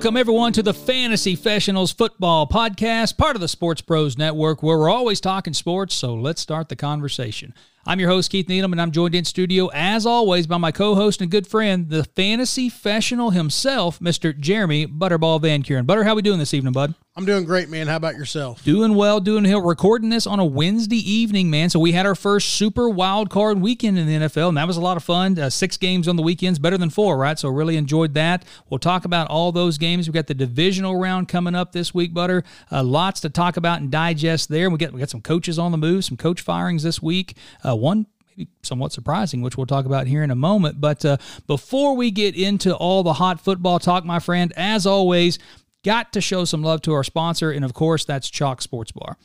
Welcome, everyone, to the Fantasy Professionals Football Podcast, part of the Sports Pros Network, where we're always talking sports. So let's start the conversation. I'm your host, Keith Needham, and I'm joined in studio, as always, by my co host and good friend, the fantasy professional himself, Mr. Jeremy Butterball Van Kuren. Butter, how are we doing this evening, bud? I'm doing great, man. How about yourself? Doing well, doing well. Recording this on a Wednesday evening, man. So we had our first super wild card weekend in the NFL, and that was a lot of fun. Uh, six games on the weekends, better than four, right? So really enjoyed that. We'll talk about all those games. We got the divisional round coming up this week, Butter. Uh, lots to talk about and digest there. We got we got some coaches on the move, some coach firings this week. Uh, one maybe somewhat surprising, which we'll talk about here in a moment. But uh, before we get into all the hot football talk, my friend, as always, got to show some love to our sponsor, and of course, that's Chalk Sports Bar.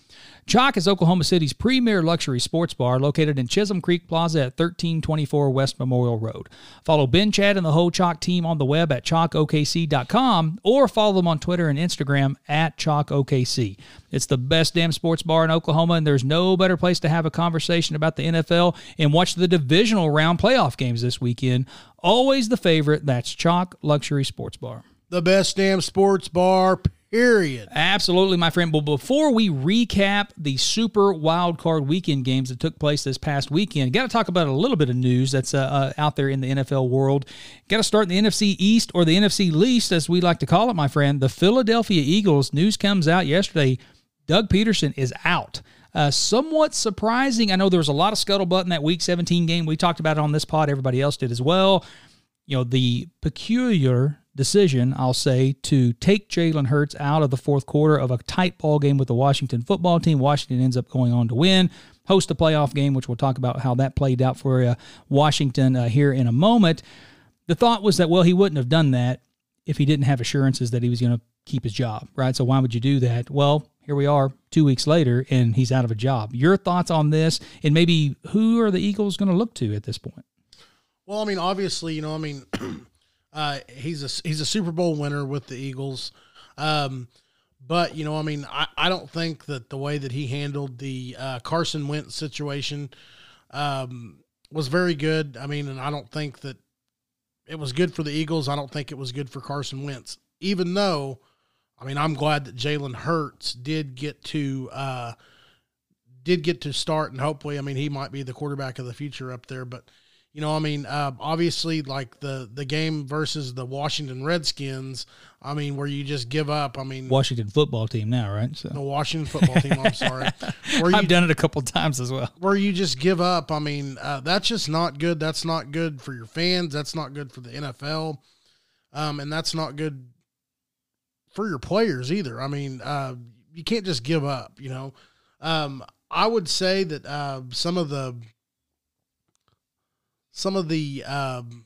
Chalk is Oklahoma City's premier luxury sports bar located in Chisholm Creek Plaza at 1324 West Memorial Road. Follow Ben Chad and the whole Chalk team on the web at chalkokc.com or follow them on Twitter and Instagram at chalkokc. It's the best damn sports bar in Oklahoma, and there's no better place to have a conversation about the NFL and watch the divisional round playoff games this weekend. Always the favorite, that's Chalk Luxury Sports Bar the best damn sports bar, period. Absolutely, my friend. But before we recap the super wild card weekend games that took place this past weekend, got to talk about a little bit of news that's uh, uh, out there in the NFL world. Got to start in the NFC East or the NFC least, as we like to call it, my friend. The Philadelphia Eagles news comes out yesterday. Doug Pederson is out. Uh, somewhat surprising. I know there was a lot of scuttlebutt in that Week 17 game. We talked about it on this pod. Everybody else did as well. You know, the peculiar decision, I'll say, to take Jalen Hurts out of the fourth quarter of a tight ball game with the Washington football team. Washington ends up going on to win, host a playoff game, which we'll talk about how that played out for uh, Washington uh, here in a moment. The thought was that, well, he wouldn't have done that if he didn't have assurances that he was going to keep his job, right? So why would you do that? Well, here we are two weeks later, and he's out of a job. Your thoughts on this, and maybe who are the Eagles going to look to at this point? Well, I mean, obviously, you know, I mean, Uh, he's a he's a Super Bowl winner with the Eagles. Um, but you know, I mean, I, I don't think that the way that he handled the uh, Carson Wentz situation um, was very good. I mean, and I don't think that it was good for the Eagles. I don't think it was good for Carson Wentz. Even though, I mean, I'm glad that Jalen Hurts did get to uh, did get to start, and hopefully, I mean, he might be the quarterback of the future up there. But you know, I mean, uh, obviously, like the the game versus the Washington Redskins. I mean, where you just give up. I mean, Washington football team now, right? So. The Washington football team. I'm sorry. Where you, I've done it a couple times as well. Where you just give up. I mean, uh, that's just not good. That's not good for your fans. That's not good for the NFL, um, and that's not good for your players either. I mean, uh, you can't just give up. You know, um, I would say that uh, some of the some of the um,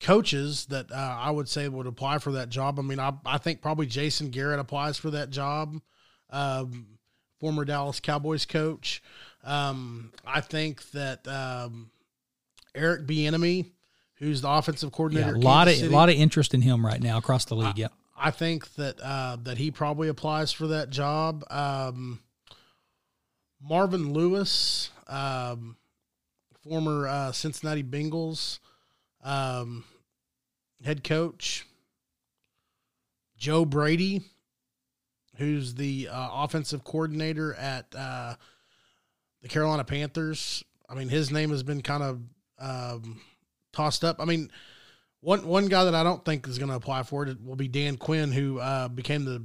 coaches that uh, I would say would apply for that job. I mean, I, I think probably Jason Garrett applies for that job, um, former Dallas Cowboys coach. Um, I think that um, Eric Bieniemy, who's the offensive coordinator, yeah, a lot Kansas of City, a lot of interest in him right now across the league. I, yeah, I think that uh, that he probably applies for that job. Um, Marvin Lewis. Um, former uh, Cincinnati Bengals um, head coach, Joe Brady, who's the uh, offensive coordinator at uh, the Carolina Panthers. I mean, his name has been kind of um, tossed up. I mean, one one guy that I don't think is going to apply for it will be Dan Quinn, who uh, became the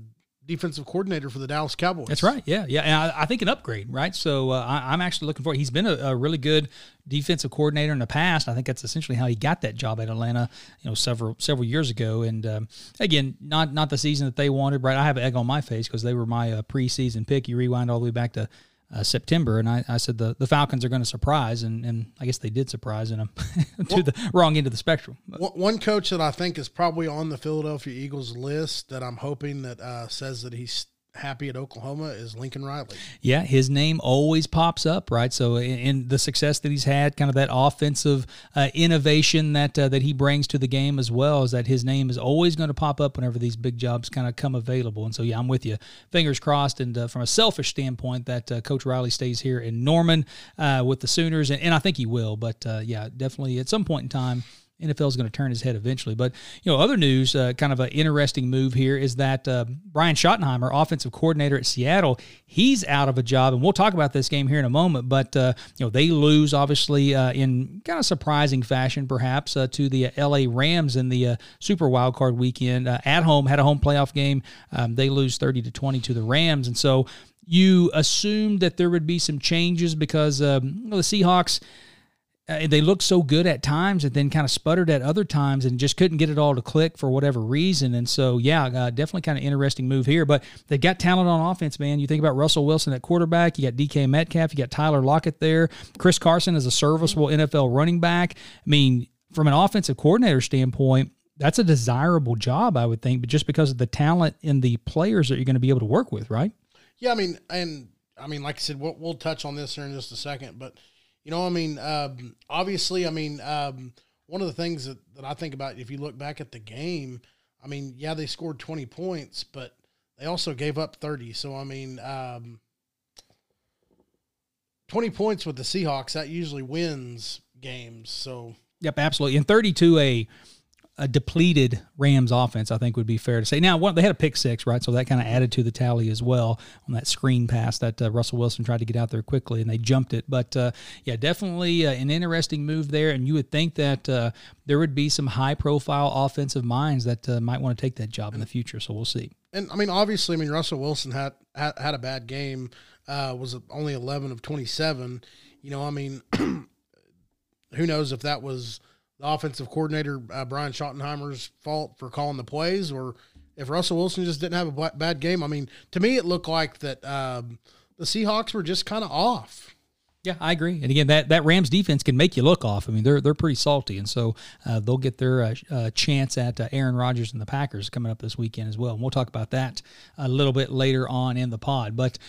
defensive coordinator for the Dallas Cowboys. That's right. Yeah, yeah, and I, I think an upgrade, right? So uh, I, am actually looking for. He's been a, a, really good defensive coordinator in the past. I think that's essentially how he got that job at Atlanta, you know, several several years ago. And um, again, not not the season that they wanted, right? I have an egg on my face because they were my uh, preseason pick. You rewind all the way back to uh, September, and I, I, said the, the Falcons are going to surprise, and, and I guess they did surprise, and I'm to well, the wrong end of the spectrum. But. One coach that I think is probably on the Philadelphia Eagles list that I'm hoping that uh, says that he's happy at Oklahoma is Lincoln Riley. Yeah, his name always pops up, right? So in, in the success that he's had, kind of that offensive uh, innovation that uh, that he brings to the game as well, is that his name is always going to pop up whenever these big jobs kind of come available. And so yeah, I'm with you. Fingers crossed. And uh, from a selfish standpoint, that uh, Coach Riley stays here in Norman uh, with the Sooners, and, and, I think he will. But uh, yeah, definitely at some point in time NFL is going to turn his head eventually. But you know, other news, uh, kind of an interesting move here is that uh, Brian Schottenheimer, offensive coordinator at Seattle, he's out of a job, and we'll talk about this game here in a moment. But uh, you know, they lose obviously uh, in kind of surprising fashion, perhaps, uh, to the L.A. Rams in the uh, Super Wild Card weekend at home. Had a home playoff game. Um, they lose thirty to twenty to the Rams, and so you assumed that there would be some changes because um, the Seahawks uh, they looked so good at times and then kind of sputtered at other times and just couldn't get it all to click for whatever reason. And so, yeah, uh, definitely kind of interesting move here. But they got talent on offense, man. You think about Russell Wilson at quarterback, you got DK Metcalf, you got Tyler Lockett there. Chris Carson is a serviceable NFL running back. I mean, from an offensive coordinator standpoint, that's a desirable job, I would think, but just because of the talent in the players that you're going to be able to work with, right? Yeah, I mean, and I mean, like I said, we'll, we'll touch on this here in just a second, but you know, I mean, um, obviously, I mean, um, one of the things that, that I think about, if you look back at the game, I mean, yeah, they scored 20 points, but they also gave up 30. So, I mean, um, 20 points with the Seahawks, that usually wins games. So, yep, absolutely. And 32 a a depleted Rams offense, I think would be fair to say. Now, they had a pick six, right? So that kind of added to the tally as well on that screen pass that uh, Russell Wilson tried to get out there quickly and they jumped it. But uh, yeah, definitely uh, an interesting move there. And you would think that uh, there would be some high profile offensive minds that uh, might want to take that job in the future. So we'll see. And I mean, obviously, I mean, Russell Wilson had, had, had a bad game, uh, was only 11 of 27. You know, I mean, who knows if that was the offensive coordinator uh, Brian Schottenheimer's fault for calling the plays, or if Russell Wilson just didn't have a bad game. I mean, to me, it looked like that um, the Seahawks were just kind of off. Yeah, I agree. And again, that, that Rams defense can make you look off. I mean, they're they're pretty salty, and so uh, they'll get their uh, uh, chance at uh, Aaron Rodgers and the Packers coming up this weekend as well. And we'll talk about that a little bit later on in the pod. But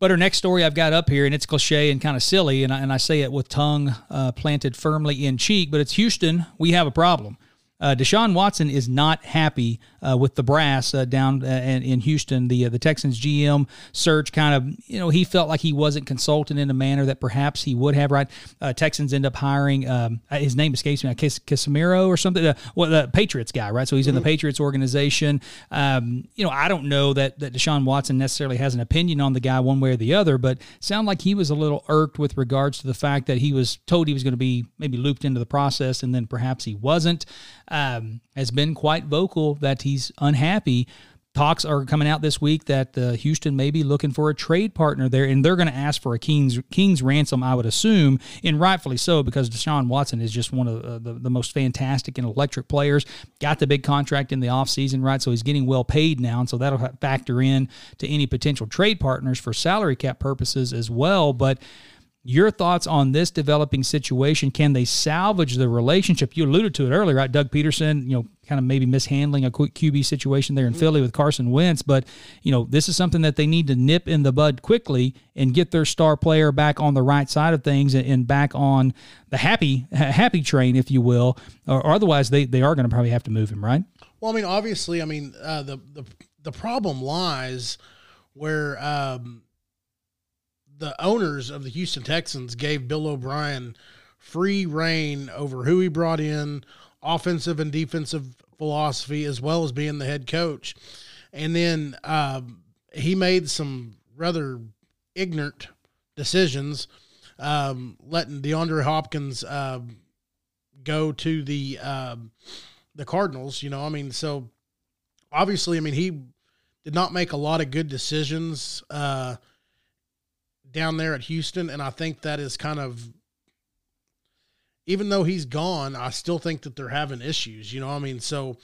but our next story I've got up here, and it's cliche and kind of silly, and I, and I say it with tongue uh, planted firmly in cheek, but it's Houston. We have a problem. Uh, Deshaun Watson is not happy uh, with the brass uh, down uh, in Houston. The uh, the Texans GM search kind of you know he felt like he wasn't consulted in a manner that perhaps he would have. Right, uh, Texans end up hiring um, his name escapes me, Cas- Casimiro or something. Uh, well, the Patriots guy, right? So he's in the mm-hmm. Patriots organization. Um, you know, I don't know that that Deshaun Watson necessarily has an opinion on the guy one way or the other, but sound like he was a little irked with regards to the fact that he was told he was going to be maybe looped into the process, and then perhaps he wasn't um, has been quite vocal that he's unhappy. Talks are coming out this week that uh, Houston may be looking for a trade partner there, and they're going to ask for a king's king's ransom, I would assume, and rightfully so because Deshaun Watson is just one of uh, the, the most fantastic and electric players. Got the big contract in the offseason, right? So he's getting well paid now, and so that'll factor in to any potential trade partners for salary cap purposes as well. But your thoughts on this developing situation? Can they salvage the relationship? You alluded to it earlier, right? Doug Pederson, you know, kind of maybe mishandling a quick QB situation there in mm-hmm. Philly with Carson Wentz, but you know, this is something that they need to nip in the bud quickly and get their star player back on the right side of things and back on the happy happy train, if you will, or, otherwise they they are going to probably have to move him, right? Well, I mean, obviously, I mean, uh, the the the problem lies where. Um, the owners of the Houston Texans gave Bill O'Brien free reign over who he brought in, offensive and defensive philosophy, as well as being the head coach. And then um, he made some rather ignorant decisions, um, letting DeAndre Hopkins uh, go to the uh, the Cardinals. You know, I mean, so obviously, I mean, he did not make a lot of good decisions. Down there at Houston, and I think that is kind of even though he's gone, I still think that they're having issues. You know, I mean, so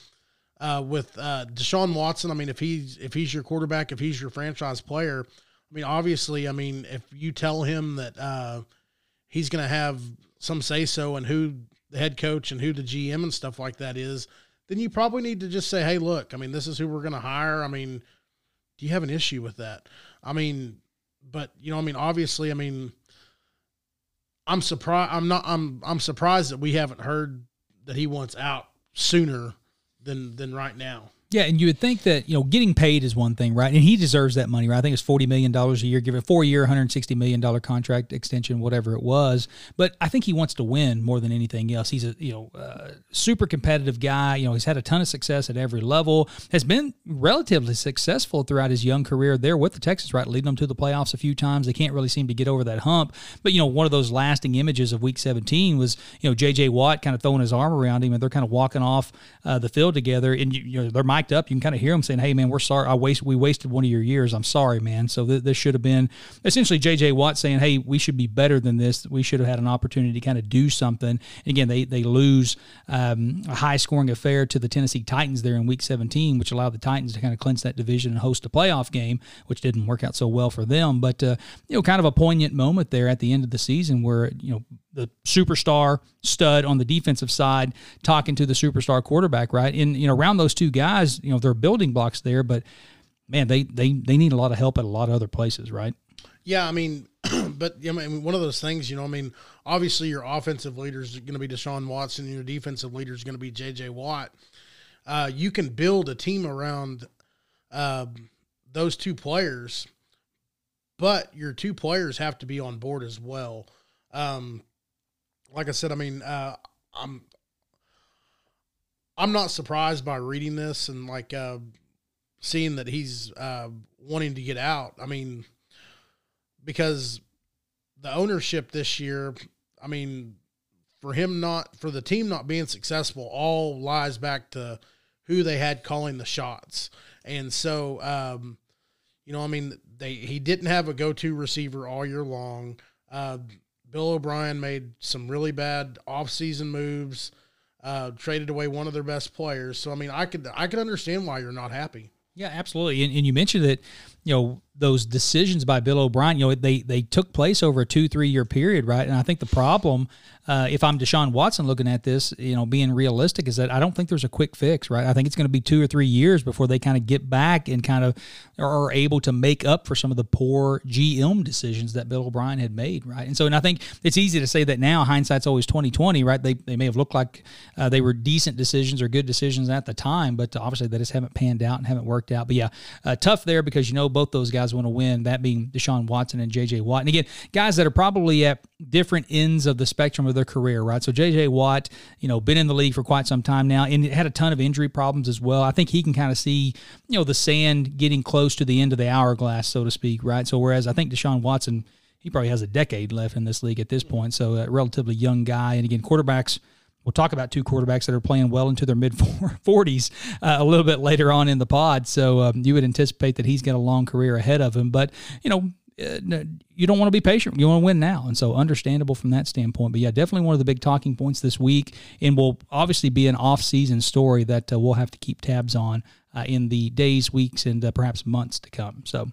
uh, with uh, Deshaun Watson, I mean, if he's if he's your quarterback, if he's your franchise player, I mean, obviously, I mean, if you tell him that uh, he's going to have some say so and who the head coach and who the GM and stuff like that is, then you probably need to just say, hey, look, I mean, this is who we're going to hire. I mean, do you have an issue with that? I mean, but you know, I mean, obviously, I mean, I'm surprised. I'm not. I'm. I'm surprised that we haven't heard that he wants out sooner than than right now. Yeah, and you would think that you know getting paid is one thing, right? And he deserves that money, right? I think it's forty million dollars a year, give it four year, one hundred sixty million dollar contract extension, whatever it was. But I think he wants to win more than anything else. He's a you know uh, super competitive guy. You know, he's had a ton of success at every level. Has been relatively successful throughout his young career there with the Texans, right? Leading them to the playoffs a few times. They can't really seem to get over that hump. But you know, one of those lasting images of Week 17 was you know J.J. Watt kind of throwing his arm around him, and they're kind of walking off uh, the field together, and you, you know they're mic'd up. You can kind of hear them saying, "Hey, man, we're sorry. I waste we wasted one of your years. I'm sorry, man." So th- this should have been essentially J.J. Watt saying, "Hey, we should be better than this. We should have had an opportunity to kind of do something." And again, they they lose um, a high scoring affair to the Tennessee Titans there in Week 17, which allowed the Titans to kind of clinch that division and host a playoff game, which didn't work out so well for them. But uh, you know, kind of a poignant moment there at the end of the season where you know the superstar stud on the defensive side talking to the superstar quarterback, right? And you know, around those two guys, you know, they're building blocks there, but man, they they they need a lot of help at a lot of other places, right? Yeah, I mean, but I mean, one of those things, you know, I mean, obviously your offensive leader is going to be Deshaun Watson, and your defensive leader is going to be J.J. Watt. Uh, you can build a team around uh, those two players, but your two players have to be on board as well. Um, like I said, I mean, uh, I'm I'm not surprised by reading this and like uh, seeing that he's uh, wanting to get out. I mean, because the ownership this year, I mean, for him not for the team not being successful, all lies back to who they had calling the shots, and so um, you know, I mean, they he didn't have a go to receiver all year long. Uh, Bill O'Brien made some really bad offseason moves, uh, traded away one of their best players. So I mean, I could I could understand why you're not happy. Yeah, absolutely. And, and you mentioned that, you know, those decisions by Bill O'Brien, you know, they they took place over a two three year period, right? And I think the problem, uh, if I'm Deshaun Watson looking at this, you know, being realistic, is that I don't think there's a quick fix, right? I think it's going to be two or three years before they kind of get back and kind of are able to make up for some of the poor GM decisions that Bill O'Brien had made, right? And so, and I think it's easy to say that now hindsight's always twenty twenty, right? They they may have looked like uh, they were decent decisions or good decisions at the time, but obviously they just haven't panned out and haven't worked out. But yeah, uh, tough there because you know both those guys want to win. That being Deshaun Watson and J.J. Watt, and again, guys that are probably at different ends of the spectrum of their career, right? So J.J. Watt, you know, been in the league for quite some time now, and had a ton of injury problems as well. I think he can kind of see, you know, the sand getting close to the end of the hourglass, so to speak, right? So whereas I think Deshaun Watson, he probably has a decade left in this league at this point. So a relatively young guy, and again, quarterbacks We'll talk about two quarterbacks that are playing well into their mid 40s uh, a little bit later on in the pod. So um, you would anticipate that he's got a long career ahead of him. But, you know, uh, you don't want to be patient. You want to win now. And so understandable from that standpoint. But yeah, definitely one of the big talking points this week and will obviously be an off-season story that uh, we'll have to keep tabs on uh, in the days, weeks, and uh, perhaps months to come. So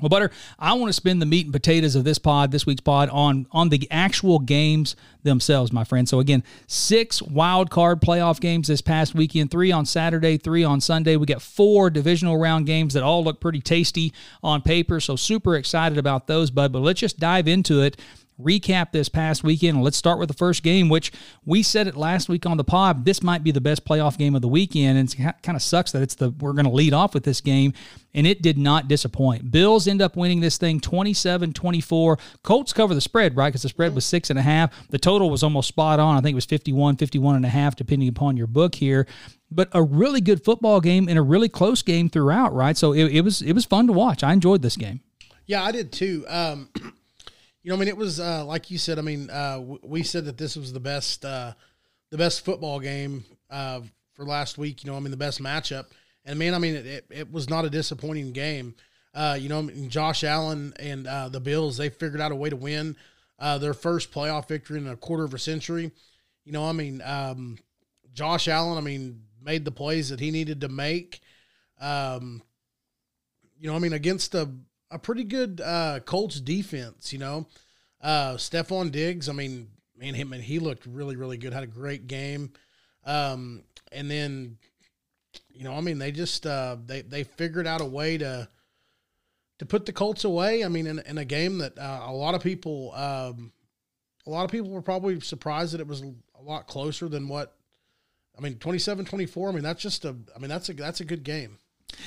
well, Butter, I want to spend the meat and potatoes of this pod, this week's pod, on on the actual games themselves, my friend. So again, six wild card playoff games this past weekend, three on Saturday, three on Sunday. We got four divisional round games that all look pretty tasty on paper. So super excited about those, bud. But let's just dive into it recap this past weekend. Let's start with the first game, which we said it last week on the pod. This might be the best playoff game of the weekend, and it kind of sucks that it's the we're going to lead off with this game, and it did not disappoint. Bills end up winning this thing 27-24. Colts cover the spread, right? Because the spread was six and a half. The total was almost spot on. I think it was 51, 51 and a half, depending upon your book here. But a really good football game and a really close game throughout, right? So it, it was it was fun to watch. I enjoyed this game. Yeah, I did too. Um, you know, I mean, it was uh, like you said. I mean, uh, we said that this was the best, uh, the best football game uh, for last week. You know, I mean, the best matchup. And man, I mean, it, it, it was not a disappointing game. Uh, you know, I mean, Josh Allen and uh, the Bills they figured out a way to win their first playoff victory in a quarter of a century. You know, I mean, um, Josh Allen, I mean, made the plays that he needed to make. Um, you know, I mean, against a a pretty good uh, Colts defense. You know, uh, Stefon Diggs. I mean, man, him he looked really, really good. Had a great game. Um, and then, you know, I mean, they just uh, they they figured out a way to to put the Colts away. I mean, in, in a game that uh, a lot of people um, a lot of people were probably surprised that it was a lot closer than what I mean, 27-24, I mean, that's just a, I mean, that's a, that's a good game.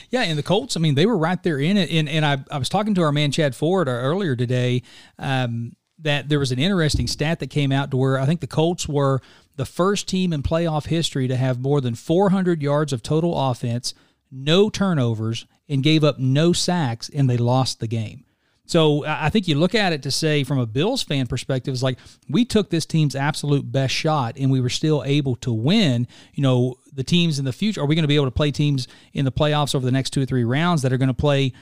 Yeah, and the Colts, I mean, they were right there in it. And, and I, I was talking to our man Chad Ford uh, earlier today um, that there was an interesting stat that came out to where I think the Colts were the first team in playoff history to have more than 400 yards of total offense, no turnovers, and gave up no sacks, and they lost the game. So I think you look at it to say, from a Bills fan perspective, it's like we took this team's absolute best shot and we were still able to win. You know, the teams in the future, are we going to be able to play teams in the playoffs over the next two or three rounds that are going to play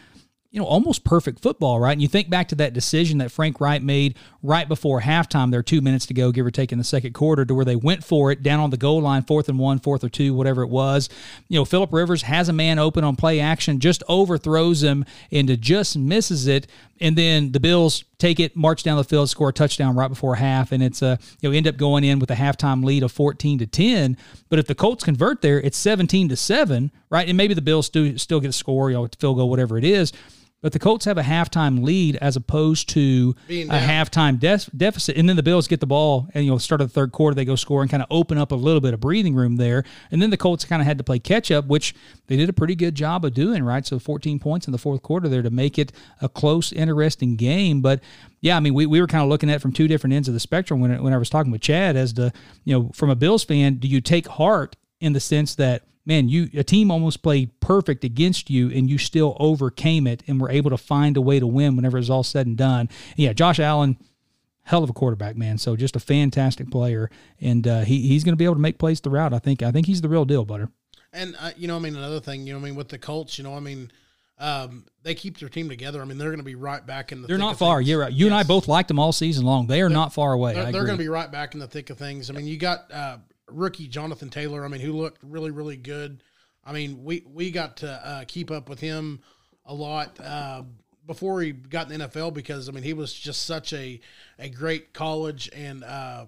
you know, almost perfect football, right? And you think back to that decision that Frank Reich made right before halftime. There are two minutes to go, give or take, in the second quarter, to where they went for it down on the goal line, fourth and one, fourth or two, whatever it was. You know, Philip Rivers has a man open on play action, just overthrows him into just misses it, and then the Bills take it, march down the field, score a touchdown right before half, and it's a you know end up going in with a halftime lead of fourteen to ten. But if the Colts convert there, it's seventeen to seven, right? And maybe the Bills still still get a score, you know, field goal, whatever it is. But the Colts have a halftime lead as opposed to a halftime de- deficit, and then the Bills get the ball and you know start of the third quarter they go score and kind of open up a little bit of breathing room there, and then the Colts kind of had to play catch up, which they did a pretty good job of doing, right? So 14 points in the fourth quarter there to make it a close, interesting game. But yeah, I mean, we, we were kind of looking at from two different ends of the spectrum when when I was talking with Chad as to you know from a Bills fan, do you take heart in the sense that man, you a team almost played perfect against you and you still overcame it and were able to find a way to win whenever it's all said and done. And yeah, Josh Allen, hell of a quarterback, man. So just a fantastic player, and uh, he he's going to be able to make plays throughout. I think I think he's the real deal, Butter. And uh, you know, I mean, another thing, you know, I mean, with the Colts, you know, I mean. Um, they keep their team together. I mean, they're going to be right back in the. They're not far. You're right. You yes. and I both liked them all season long. They are they're, not far away. They're, they're going to be right back in the thick of things. I mean, you got uh, rookie Jonathan Taylor. I mean, who looked really, really good. I mean, we we got to uh, keep up with him a lot uh, before he got in the NFL because I mean he was just such a a great college and uh,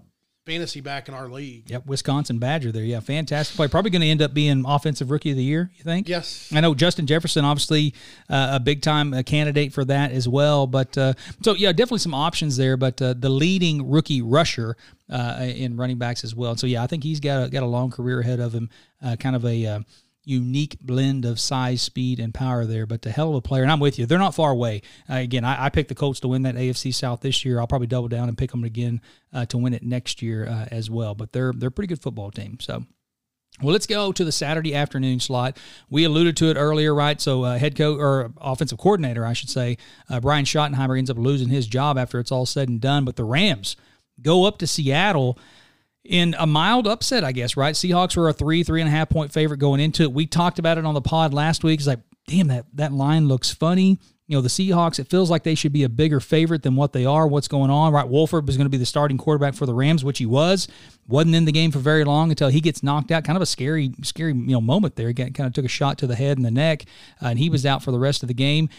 fantasy back in our league. Yep, Wisconsin Badger there. Yeah, fantastic play. Probably going to end up being offensive rookie of the year. You think? Yes. I know Justin Jefferson, obviously uh, a big time uh, candidate for that as well. But uh, so yeah, definitely some options there. But uh, the leading rookie rusher uh, in running backs as well. So yeah, I think he's got a, got a long career ahead of him. Uh, kind of a unique blend of size, speed, and power there. But the hell of a player, and I'm with you. They're not far away. Uh, again, I, I, picked the Colts to win that AFC South this year. I'll probably double down and pick them again uh, to win it next year uh, as well. But they're they're a pretty good football team. So. Well, let's go to the Saturday afternoon slot. We alluded to it earlier, right? So, uh, head coach or offensive coordinator, I should say, uh, Brian Schottenheimer ends up losing his job after it's all said and done. But the Rams go up to Seattle in a mild upset, I guess, right? Seahawks were a three, three and a half point favorite going into it. We talked about it on the pod last week. It's like, damn, that, that line looks funny. You know, the Seahawks, it feels like they should be a bigger favorite than what they are. What's going on, right? Wolford was going to be the starting quarterback for the Rams, which he was. Wasn't in the game for very long until he gets knocked out. Kind of a scary, scary, you know, moment there. He kind of took a shot to the head and the neck, uh, and he was out for the rest of the game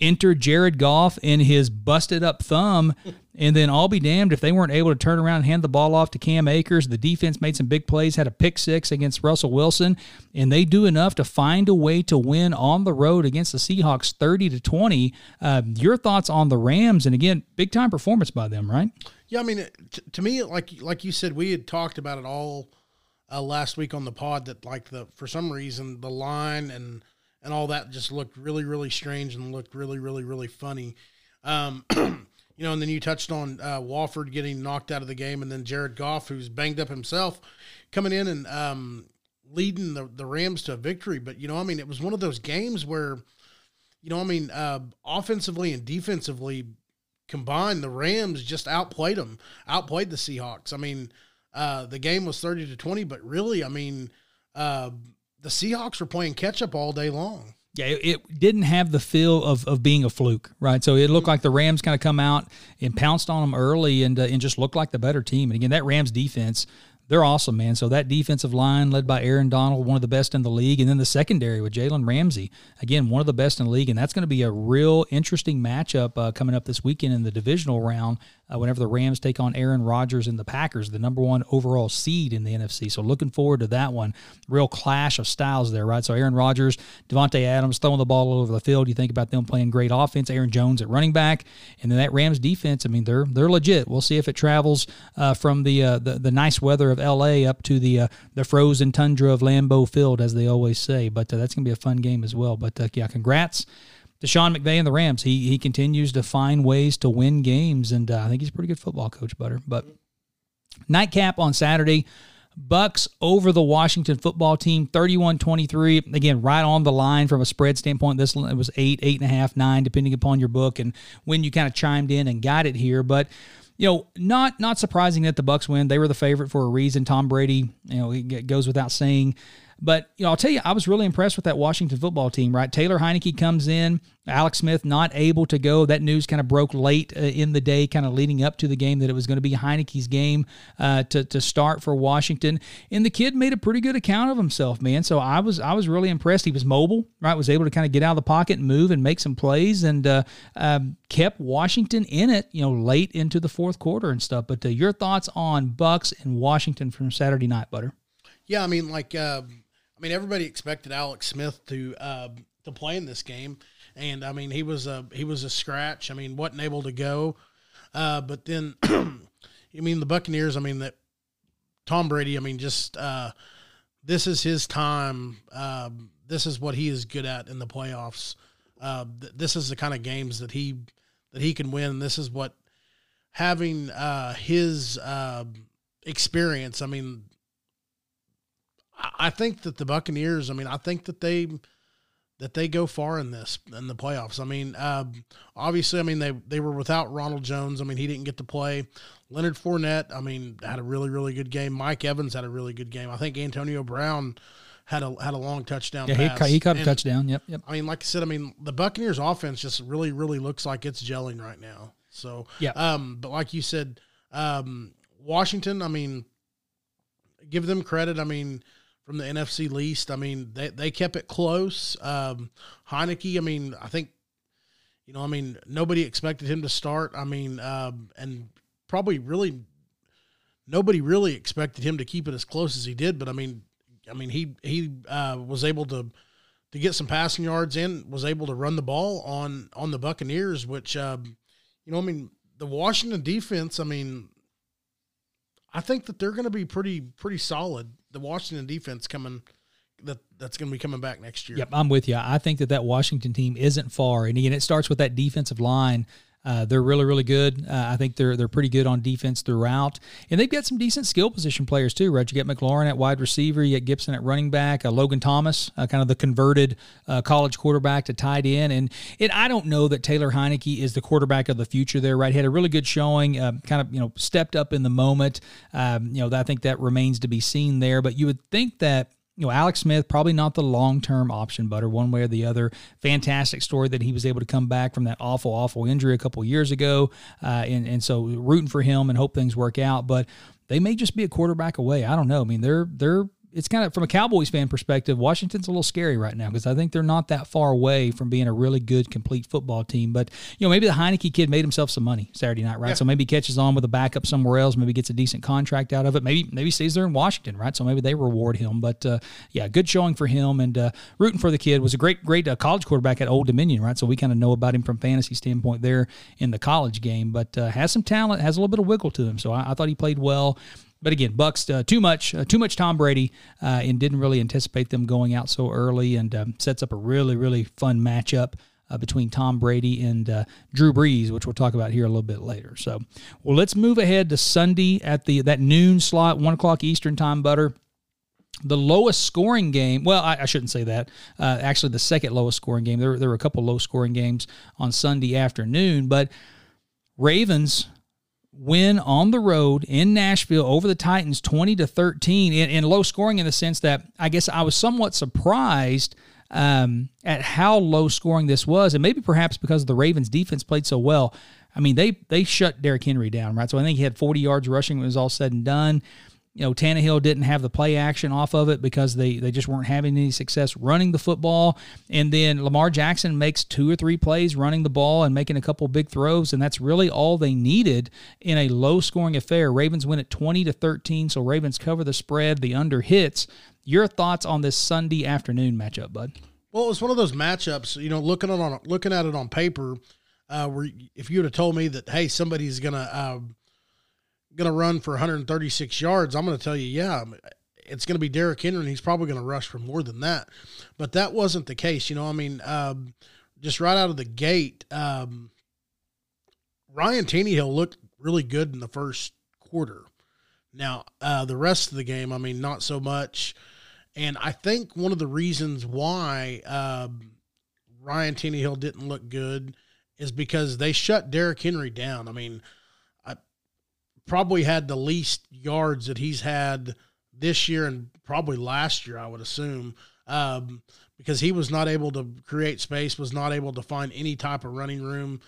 enter Jared Goff in his busted up thumb. And then I'll be damned if they weren't able to turn around and hand the ball off to Cam Akers. The defense made some big plays, had a pick six against Russell Wilson, and they do enough to find a way to win on the road against the Seahawks 30 to 20. Uh, your thoughts on the Rams? And again, big time performance by them, right? Yeah, I mean, t- to me, like like you said, we had talked about it all uh, last week on the pod that like the for some reason the line and – and all that just looked really, really strange and looked really, really, really funny. Um, you know, and then you touched on uh, Wolford getting knocked out of the game, and then Jared Goff, who's banged up himself, coming in and um, leading the, the Rams to a victory. But, you know, I mean, it was one of those games where, you know, I mean, uh, offensively and defensively combined, the Rams just outplayed them, outplayed the Seahawks. I mean, uh, the game was 30 to 20, but really, I mean, uh, the Seahawks were playing catch up all day long. Yeah, it, it, didn't have the feel of, of being a fluke, right? So it looked like the Rams kind of come out and pounced on them early and uh, and just looked like the better team. And again, that Rams defense, they're awesome, man. So that defensive line led by Aaron Donald, one of the best in the league, and then the secondary with Jalen Ramsey, again one of the best in the league, and that's going to be a real interesting matchup uh, coming up this weekend in the divisional round uh, whenever the Rams take on Aaron Rodgers and the Packers, the number one overall seed in the NFC. So looking forward to that one. Real clash of styles there, right? So Aaron Rodgers, Davante Adams throwing the ball all over the field. You think about them playing great offense. Aaron Jones at running back, and then that Rams defense. I mean, they're they're legit. We'll see if it travels uh, from the, uh, the the nice weather of L.A. up to the uh, the frozen tundra of Lambeau Field, as they always say. But uh, that's gonna be a fun game as well. But uh, yeah, congrats Sean McVay and the Rams. He he continues to find ways to win games, and uh, I think he's a pretty good football coach, Butter. But nightcap on Saturday. Bucks over the Washington football team, 31-23. Again, right on the line from a spread standpoint. This was eight, eight and a half, nine, depending upon your book and when you kind of chimed in and got it here. But you know, not not surprising that the Bucks win. They were the favorite for a reason. Tom Brady, you know, it goes without saying. But you know, I'll tell you, I was really impressed with that Washington football team. Right, Taylor Heinicke comes in. Alex Smith not able to go. That news kind of broke late uh, in the day, kind of leading up to the game that it was going to be Heinicke's game uh, to to start for Washington. And the kid made a pretty good account of himself, man. So I was I was really impressed. He was mobile, right? Was able to kind of get out of the pocket and move and make some plays, and uh, um, kept Washington in it, you know, late into the fourth quarter and stuff. But uh, your thoughts on Bucks and Washington from Saturday night, Butter? Yeah, I mean, like. Uh I mean, everybody expected Alex Smith to uh, to play in this game, and I mean, he was a he was a scratch. I mean, wasn't able to go. Uh, but then, I mean, the Buccaneers. I mean, that Tom Brady. I mean, just uh, this is his time. Um, this is what he is good at in the playoffs. Uh, th- this is the kind of games that he that he can win. This is what having uh, his uh, experience. I mean, I think that the Buccaneers. I mean, I think that they that they go far in this in the playoffs. I mean, uh, obviously, I mean they they were without Ronald Jones. I mean, he didn't get to play. Leonard Fournette, I mean, had a really really good game. Mike Evans had a really good game. I think Antonio Brown had a had a long touchdown. Yeah, he caught, he caught a touchdown. Yep, yep. I mean, like I said, I mean the Buccaneers offense just really really looks like it's gelling right now. So yeah. Um, but like you said, um, Washington. I mean, give them credit. I mean from the NFC least. I mean, they, they kept it close. Um, Heinicke, I mean, I think, you know, I mean, nobody expected him to start. I mean, um, and probably really nobody really expected him to keep it as close as he did. But I mean, I mean, he he uh, was able to to get some passing yards in, was able to run the ball on on the Buccaneers, which um, you know, I mean, the Washington defense. I mean, I think that they're going to be pretty pretty solid the Washington defense coming that that's going to be coming back next year. Yep, I'm with you. I think that that Washington team isn't far, and again, it starts with that defensive line. Uh, they're really, really good. Uh, I think they're they're pretty good on defense throughout, and they've got some decent skill position players too. Right, you get McLaurin at wide receiver, you get Gibson at running back, uh, Logan Thomas, uh, kind of the converted uh, college quarterback to tight end, and and I don't know that Taylor Heinicke is the quarterback of the future there. Right, he had a really good showing, uh, kind of you know stepped up in the moment. Um, you know, I think that remains to be seen there, but you would think that you know, Alex Smith, probably not the long term option, Butter, one way or the other. Fantastic story that he was able to come back from that awful, awful injury a couple years ago. Uh, and, and so rooting for him and hope things work out. But they may just be a quarterback away. I don't know. I mean, they're they're it's kind of from a Cowboys fan perspective, Washington's a little scary right now because I think they're not that far away from being a really good, complete football team. But you know, maybe the Heinicke kid made himself some money Saturday night, right? Yeah. So maybe catches on with a backup somewhere else, maybe gets a decent contract out of it. Maybe maybe stays there in Washington, right? So maybe they reward him. But uh, yeah, good showing for him and uh, rooting for the kid was a great great uh, college quarterback at Old Dominion, right? So we kind of know about him from fantasy standpoint there in the college game, but uh, has some talent, has a little bit of wiggle to him. So I, I thought he played well. But again, Bucks uh, too much, uh, too much Tom Brady, uh, and didn't really anticipate them going out so early, and um, sets up a really really fun matchup. Uh, between Tom Brady and uh, Drew Brees, which we'll talk about here a little bit later. So, well, let's move ahead to Sunday at the that noon slot, one o'clock Eastern time. Butter the lowest scoring game. Well, I, I shouldn't say that. Uh, actually, the second lowest scoring game. There, there were a couple low scoring games on Sunday afternoon, but Ravens win on the road in Nashville over the Titans 20 to 13 in, in low scoring in the sense that I guess I was somewhat surprised um, at how low scoring this was, and maybe perhaps because the Ravens defense played so well. I mean, they they shut Derrick Henry down, right? So I think he had 40 yards rushing when it was all said and done. You know, Tannehill didn't have the play action off of it because they, they just weren't having any success running the football. And then Lamar Jackson makes two or three plays running the ball and making a couple big throws, and that's really all they needed in a low scoring affair. Ravens win at 20 to 13, so Ravens cover the spread, the under hits. Your thoughts on this Sunday afternoon matchup, bud? Well, it was one of those matchups, you know, looking at on looking at it on paper, uh, where if you would have told me that, hey, somebody's gonna uh, going to run for 136 yards, I'm going to tell you, yeah, it's going to be Derrick Henry, and he's probably going to rush for more than that. But that wasn't the case. You know, I mean, um, just right out of the gate, um, Ryan Tannehill looked really good in the first quarter. Now, uh, the rest of the game, I mean, not so much. And I think one of the reasons why um, Ryan Tannehill didn't look good is because they shut Derrick Henry down. I mean, probably had the least yards that he's had this year and probably last year, I would assume, um, because he was not able to create space, was not able to find any type of running room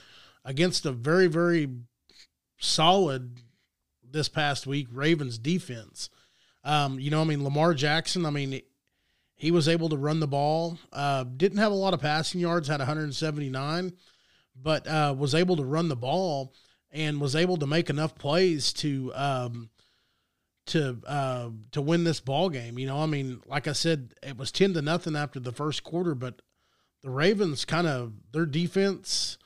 against a very, very solid this past week Ravens defense. Um, you know, I mean, Lamar Jackson, I mean, he was able to run the ball, uh, didn't have a lot of passing yards, had 179, but uh, was able to run the ball and was able to make enough plays to um, to uh, to win this ball game. You know, I mean, like I said, it was ten to nothing after the first quarter, but the Ravens kind of their defense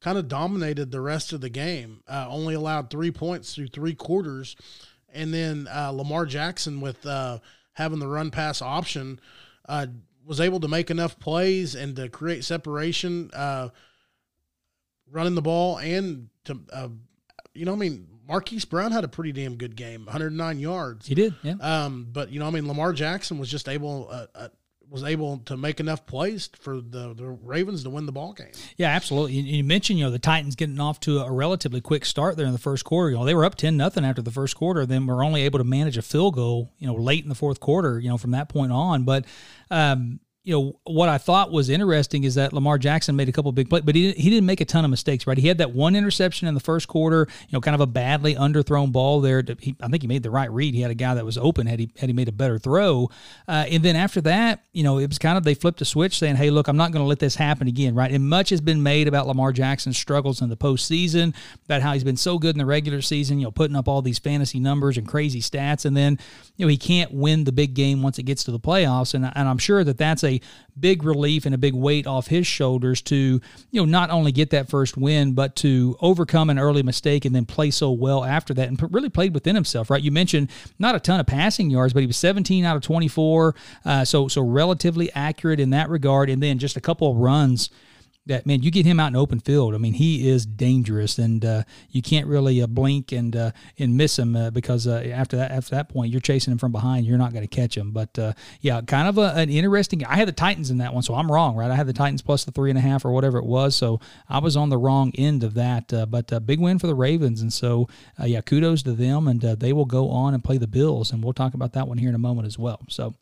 kind of dominated the rest of the game. Uh, only allowed three points through three quarters, and then uh, Lamar Jackson with uh, having the run pass option uh, was able to make enough plays and to create separation uh, running the ball and to, uh, you know, I mean, Marquise Brown had a pretty damn good game, 109 yards. He did, yeah. Um, but you know, I mean, Lamar Jackson was just able, uh, uh, was able to make enough plays for the, the Ravens to win the ball game. Yeah, absolutely. You, you mentioned, you know, the Titans getting off to a relatively quick start there in the first quarter. You know, they were up 10 nothing after the first quarter, then were only able to manage a field goal, you know, late in the fourth quarter, you know, from that point on. But, um, you know what I thought was interesting is that Lamar Jackson made a couple big plays, but he didn't, he didn't make a ton of mistakes. Right, he had that one interception in the first quarter. You know, kind of a badly underthrown ball there. To, he, I think he made the right read. He had a guy that was open had he had he made a better throw. Uh, and then after that, you know, it was kind of they flipped a switch, saying, "Hey, look, I'm not going to let this happen again." Right, and much has been made about Lamar Jackson's struggles in the postseason, about how he's been so good in the regular season. You know, putting up all these fantasy numbers and crazy stats, and then you know he can't win the big game once it gets to the playoffs. And and I'm sure that that's a big relief and a big weight off his shoulders to, you know, not only get that first win, but to overcome an early mistake and then play so well after that and really played within himself, right? You mentioned not a ton of passing yards, but he was 17 out of 24. Uh, so, so relatively accurate in that regard. And then just a couple of runs that man, you get him out in open field. I mean, he is dangerous, and uh, you can't really uh, blink and uh, and miss him uh, because uh, after that after that point, you're chasing him from behind. You're not going to catch him. But uh, yeah, kind of a, an interesting. I had the Titans in that one, so I'm wrong, right? I had the Titans plus the three and a half or whatever it was, so I was on the wrong end of that. but big win for the Ravens, and so yeah, kudos to them, and they will go on and play the Bills, and we'll talk about that one here in a moment as well. So.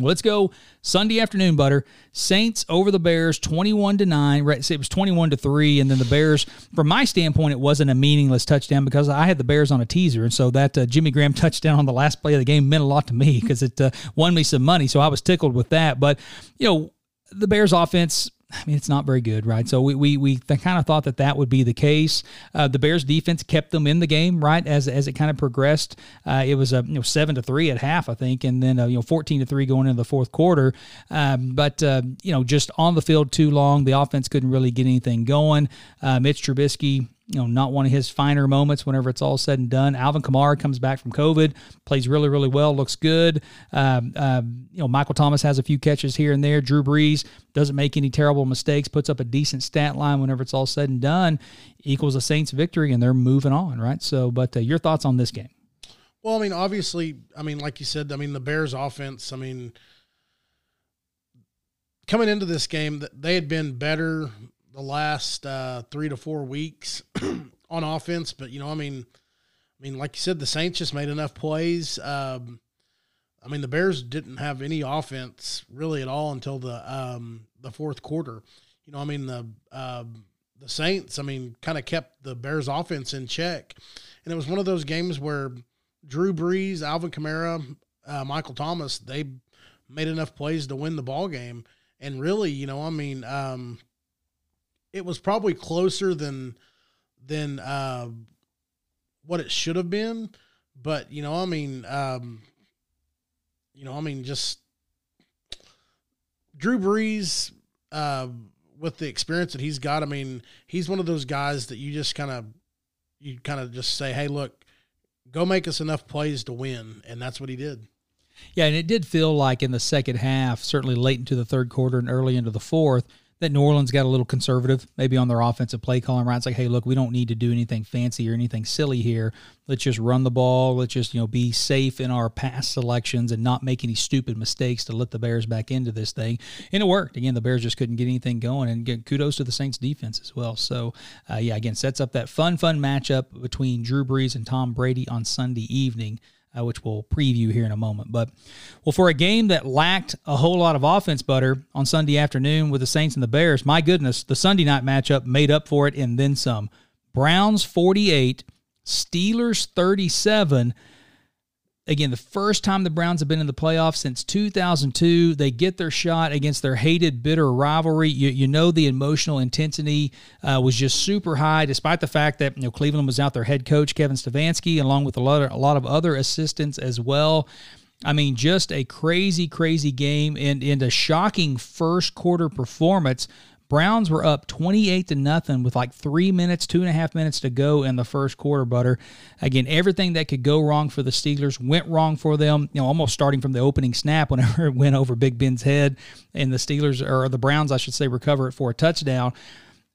Let's go Sunday afternoon, butter. Saints over the Bears, twenty-one to nine. Right, it was twenty-one to three, and then the Bears. From my standpoint, it wasn't a meaningless touchdown because I had the Bears on a teaser, and so that uh, Jimmy Graham touchdown on the last play of the game meant a lot to me because it uh, won me some money. So I was tickled with that. But you know, the Bears offense I mean, it's not very good, right? So we we, we kind of thought that that would be the case. Uh, the Bears defense kept them in the game, right? As as it kind of progressed, uh, it was a you know seven to three at half, I think, and then uh, you know fourteen to three going into the fourth quarter. Um, but uh, you know, just on the field too long, the offense couldn't really get anything going. Mitch Trubisky you know, not one of his finer moments whenever it's all said and done. Alvin Kamara comes back from COVID, plays really, really well, looks good. Um, um, you know, Michael Thomas has a few catches here and there. Drew Brees doesn't make any terrible mistakes, puts up a decent stat line whenever it's all said and done, equals a Saints victory, and they're moving on, right? So, but uh, your thoughts on this game? Well, I mean, obviously, I mean, like you said, I mean, the Bears' offense, I mean, coming into this game, they had been better the last uh, three to four weeks on offense. But you know, I mean, I mean, like you said, the Saints just made enough plays. Um, I mean, the Bears didn't have any offense really at all until the um, the fourth quarter. You know, I mean the uh, the Saints, I mean, kind of kept the Bears offense in check, and it was one of those games where Drew Brees, Alvin Kamara, uh, Michael Thomas, they made enough plays to win the ball game. And really, you know, I mean, um, it was probably closer than than uh, what it should have been. But you know, I mean, um, you know, I mean, just Drew Brees, uh, with the experience that he's got, I mean, he's one of those guys that you just kind of, you kind of just say, hey, look, go make us enough plays to win, and that's what he did. Yeah, and it did feel like in the second half, certainly late into the third quarter and early into the fourth, that New Orleans got a little conservative, maybe on their offensive play calling. Right, it's like, hey, look, we don't need to do anything fancy or anything silly here. Let's just run the ball. Let's just you know be safe in our pass selections and not make any stupid mistakes to let the Bears back into this thing. And it worked. Again, the Bears just couldn't get anything going. And again, kudos to the Saints defense as well. So uh, yeah, again, sets up that fun, fun matchup between Drew Brees and Tom Brady on Sunday evening uh, which we'll preview here in a moment. But, well, for a game that lacked a whole lot of offense butter on Sunday afternoon with the Saints and the Bears, my goodness, the Sunday night matchup made up for it and then some. Browns 48, Steelers 37 again, the first time the Browns have been in the playoffs since 2002. They get their shot against their hated, bitter rivalry. You, you know the emotional intensity uh, was just super high, despite the fact that you know Cleveland was out their head coach Kevin Stefanski, along with a lot of, a lot of other assistants as well. I mean, just a crazy, crazy game and, and a shocking first quarter performance Browns were up 28 to nothing with like three minutes, two and a half minutes to go in the first quarter, Butter. Again, everything that could go wrong for the Steelers went wrong for them, you know, almost starting from the opening snap whenever it went over Big Ben's head and the Steelers, or the Browns, I should say, recover it for a touchdown.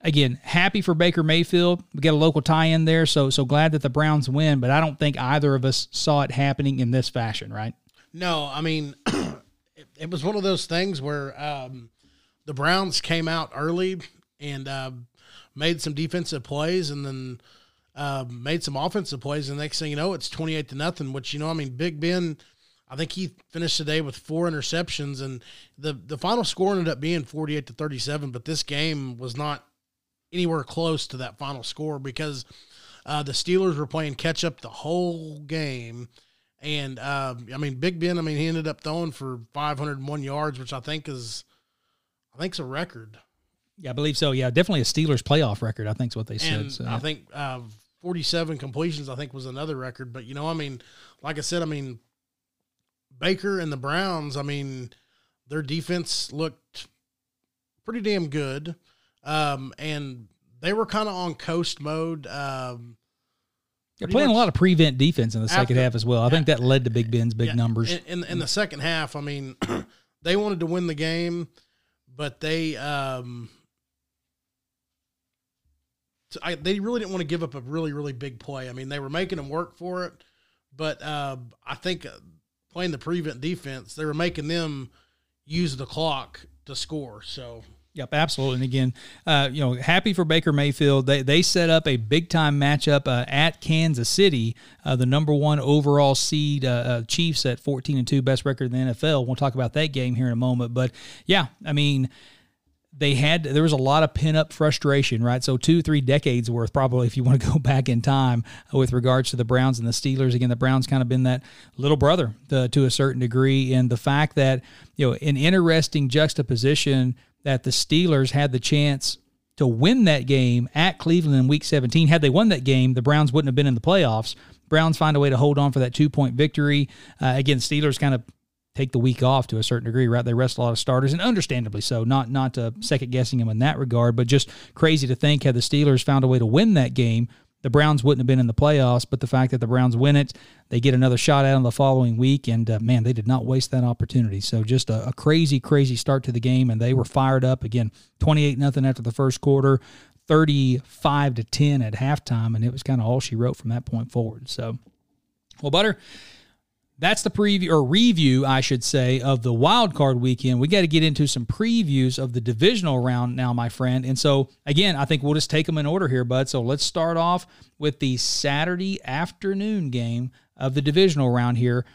Again, happy for Baker Mayfield. We got a local tie in there, so so glad that the Browns win, but I don't think either of us saw it happening in this fashion, right? No, I mean, it, it was one of those things where, um, the Browns came out early and uh, made some defensive plays, and then uh, made some offensive plays. And next thing you know, it's twenty eight to nothing. Which you know, I mean, Big Ben. I think he finished today with four interceptions, and the the final score ended up being forty eight to thirty seven. But this game was not anywhere close to that final score because uh, the Steelers were playing catch up the whole game. And uh, I mean, Big Ben. I mean, he ended up throwing for 501 yards, which I think is I think it's a record. Yeah, I believe so. Yeah, definitely a Steelers playoff record. I think is what they said. And so. I think uh, 47 completions. I think was another record. But you know, I mean, like I said, I mean, Baker and the Browns. I mean, their defense looked pretty damn good, um, and they were kind of on coast mode. Um, they're playing a lot of prevent defense in the after, second half as well. I think that led to Big Ben's big yeah, numbers. In, in, in the second half, I mean, they wanted to win the game but they um, I, they really didn't want to give up a really really big play. I mean, they were making them work for it, but uh, I think uh, playing the prevent defense, they were making them use the clock to score. So. Yep, absolutely. And again, uh, you know, happy for Baker Mayfield. They they set up a big time matchup uh, at Kansas City, uh, the number one overall seed uh, uh, Chiefs at fourteen and two, best record in the NFL. We'll talk about that game here in a moment. But yeah, I mean they had there was a lot of pin up frustration, right? So two, three decades worth, probably, if you want to go back in time with regards to the Browns and the Steelers. Again, the Browns kind of been that little brother to, to a certain degree, and the fact that you know an interesting juxtaposition that the Steelers had the chance to win that game at Cleveland in Week 17. Had they won that game, the Browns wouldn't have been in the playoffs. Browns find a way to hold on for that two point victory. Uh, again, Steelers kind of take the week off to a certain degree, right? They rest a lot of starters, and understandably so. Not not uh, second guessing them in that regard, but just crazy to think had the Steelers found a way to win that game, the Browns wouldn't have been in the playoffs. But the fact that the Browns win it, they get another shot at them the following week, and uh, man, they did not waste that opportunity. So just a, a, crazy, crazy start to the game, and they were fired up again. Twenty-eight nothing after the first quarter, thirty-five to ten at halftime, and it was kind of all she wrote from that point forward. So, well, Butter that's the preview or review, I should say, of the wild card weekend. We got to get into some previews of the divisional round now, my friend. And so, again, I think we'll just take them in order here, bud. So let's start off with the Saturday afternoon game of the divisional round here.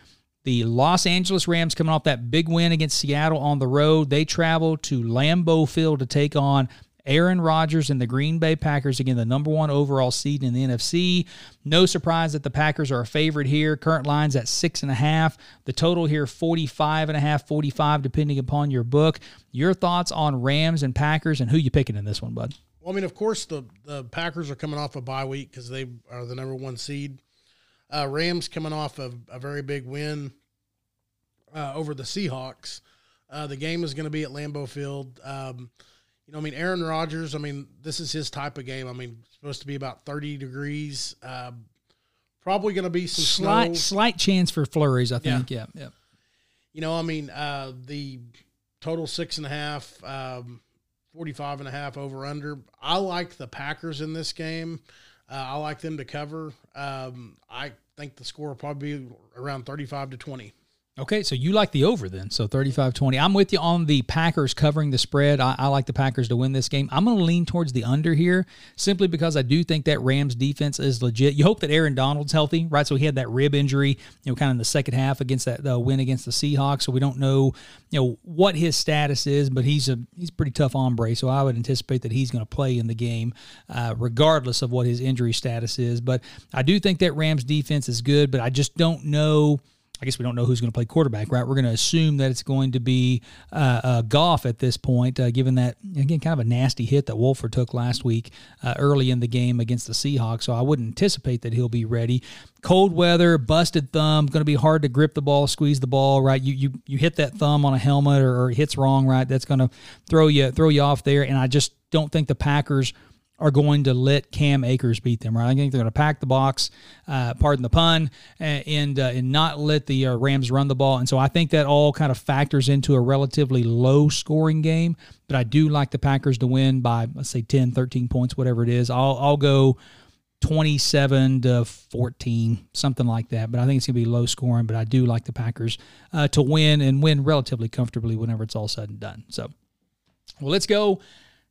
The Los Angeles Rams coming off that big win against Seattle on the road. They travel to Lambeau Field to take on Aaron Rodgers and the Green Bay Packers, again, the number one overall seed in the NFC. No surprise that the Packers are a favorite here. Current lines at six and a half. The total here, 45 and a half, 45, depending upon your book. Your thoughts on Rams and Packers and who you picking in this one, bud? Well, I mean, of course, the, the Packers are coming off a bye week because they are the number one seed. Uh, Rams coming off of a very big win uh, over the Seahawks. Uh, the game is going to be at Lambeau Field. Um, you know, I mean, Aaron Rodgers. I mean, this is his type of game. I mean, supposed to be about thirty degrees. Uh, probably going to be some slight snow. slight chance for flurries. I think. Yeah, yeah. You know, I mean, uh, the total six and a half, um, 45 and a half over under. I like the Packers in this game. Uh, I like them to cover. Um, I think the score will probably be around 35 to 20. Okay, so you like the over then. So 35 20. I'm with you on the Packers covering the spread. I, I like the Packers to win this game. I'm going to lean towards the under here simply because I do think that Rams defense is legit. You hope that Aaron Donald's healthy, right? So he had that rib injury, you know, kind of in the second half against that uh, win against the Seahawks. So we don't know, you know, what his status is, but he's a he's pretty tough hombre. So I would anticipate that he's going to play in the game, uh, regardless of what his injury status is. But I do think that Rams defense is good, but I just don't know I guess we don't know who's going to play quarterback, right? We're going to assume that it's going to be uh, uh, Goff at this point, uh, given that, again, kind of a nasty hit that Wolford took last week uh, early in the game against the Seahawks. So I wouldn't anticipate that he'll be ready. Cold weather, busted thumb, going to be hard to grip the ball, squeeze the ball, right? You you, you hit that thumb on a helmet or, or it hits wrong, right? That's going to throw you throw you off there. And I just don't think the Packers – are going to let Cam Akers beat them, right? I think they're going to pack the box, uh, pardon the pun, and uh, and not let the uh, Rams run the ball. And so I think that all kind of factors into a relatively low scoring game. But I do like the Packers to win by let's say 10, 13 points, whatever it is. I'll I'll go 27 to 14, something like that. But I think it's going to be low scoring. But I do like the Packers uh, to win and win relatively comfortably whenever it's all said and done. So, well, let's go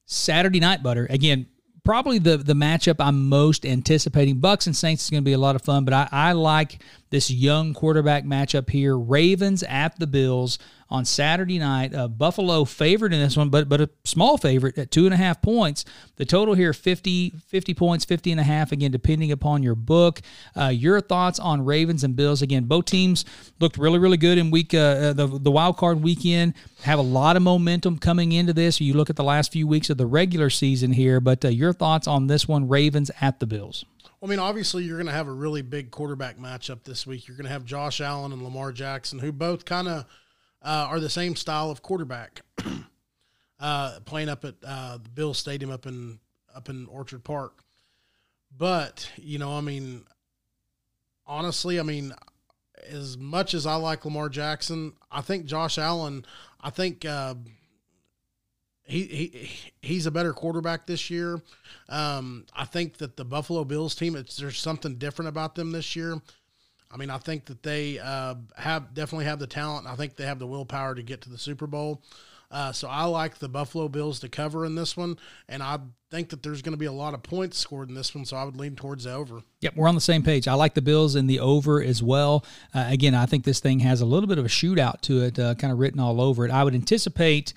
Saturday night, butter. Again, probably the the matchup I'm most anticipating. Bucks and Saints is going to be a lot of fun, but I, I like this young quarterback matchup here. Ravens at the Bills on Saturday night. Uh, Buffalo favored in this one, but but a small favorite at two and a half points. The total here 50, 50 points, 50 and a half, again, depending upon your book. Uh, your thoughts on Ravens and Bills? Again, both teams looked really, really good in week uh, uh, the, the wild card weekend. Have a lot of momentum coming into this. You look at the last few weeks of the regular season here, but uh, your thoughts on this one, Ravens at the Bills? I mean, obviously, you're going to have a really big quarterback matchup this week. You're going to have Josh Allen and Lamar Jackson, who both kind of – uh, are the same style of quarterback. uh, playing up at uh, the Bill Stadium up in up in Orchard Park. But you know, I mean, honestly, I mean, as much as I like Lamar Jackson, I think Josh Allen. I think uh, he he he's a better quarterback this year. Um, I think that the Buffalo Bills team, it's, there's something different about them this year. I mean, I think that they uh, have definitely have the talent. I think they have the willpower to get to the Super Bowl. Uh, so I like the Buffalo Bills to cover in this one, and I think that there's going to be a lot of points scored in this one. So I would lean towards the over. Yep, we're on the same page. I like the Bills in the over as well. Uh, again, I think this thing has a little bit of a shootout to it, uh, kind of written all over it. I would anticipate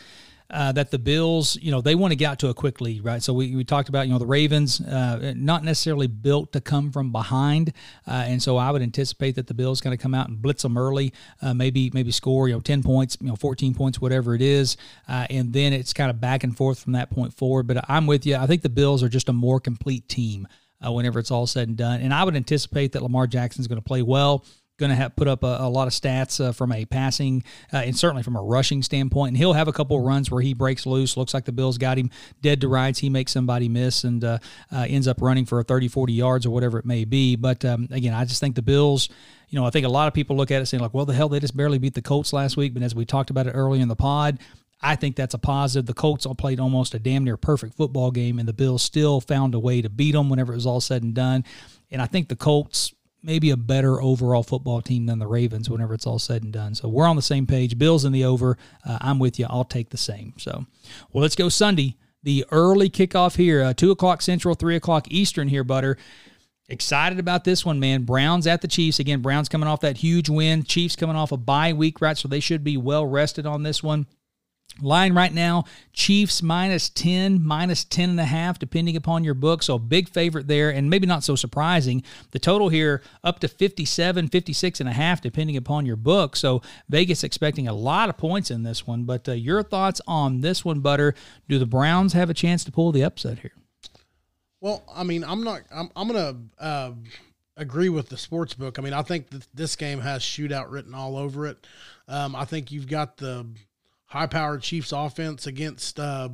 uh, that the Bills, you know, they want to get out to a quick lead, right? So we, we talked about, you know, the Ravens, uh, not necessarily built to come from behind, uh, and so I would anticipate that the Bills going to come out and blitz them early, uh, maybe maybe score, you know, ten points, you know, fourteen points, whatever it is, uh, and then it's kind of back and forth from that point forward. But I'm with you. I think the Bills are just a more complete team. Uh, whenever it's all said and done. And I would anticipate that Lamar Jackson is going to play well going to have put up a, a lot of stats uh, from a passing uh, and certainly from a rushing standpoint. And he'll have a couple of runs where he breaks loose. Looks like the Bills got him dead to rights. He makes somebody miss and uh, uh ends up running for 30, 40 yards or whatever it may be. But um, again, I just think the Bills. You know, I think a lot of people look at it saying like, "Well, the hell, they just barely beat the Colts last week." But as we talked about it earlier in the pod, I think that's a positive. The Colts all played almost a damn near perfect football game, and the Bills still found a way to beat them whenever it was all said and done. And I think the Colts maybe a better overall football team than the Ravens whenever it's all said and done. So we're on the same page. Bills in the over. Uh, I'm with you. I'll take the same. So, well, let's go Sunday. The early kickoff here, uh, 2 o'clock Central, 3 o'clock Eastern here, Butter. Excited about this one, man. Browns at the Chiefs. Again, Browns coming off that huge win. Chiefs coming off a bye week, right? So they should be well rested on this one. Line right now, Chiefs minus 10, minus 10 and a half, depending upon your book. So big favorite there, and maybe not so surprising. The total here up to 57, 56 and a half, depending upon your book. So Vegas expecting a lot of points in this one. But uh, your thoughts on this one, Butter? Do the Browns have a chance to pull the upset here? Well, I mean, I'm not. I'm, I'm gonna uh, agree with the sports book. I mean, I think that this game has shootout written all over it. Um, I think you've got the high powered Chiefs offense against uh,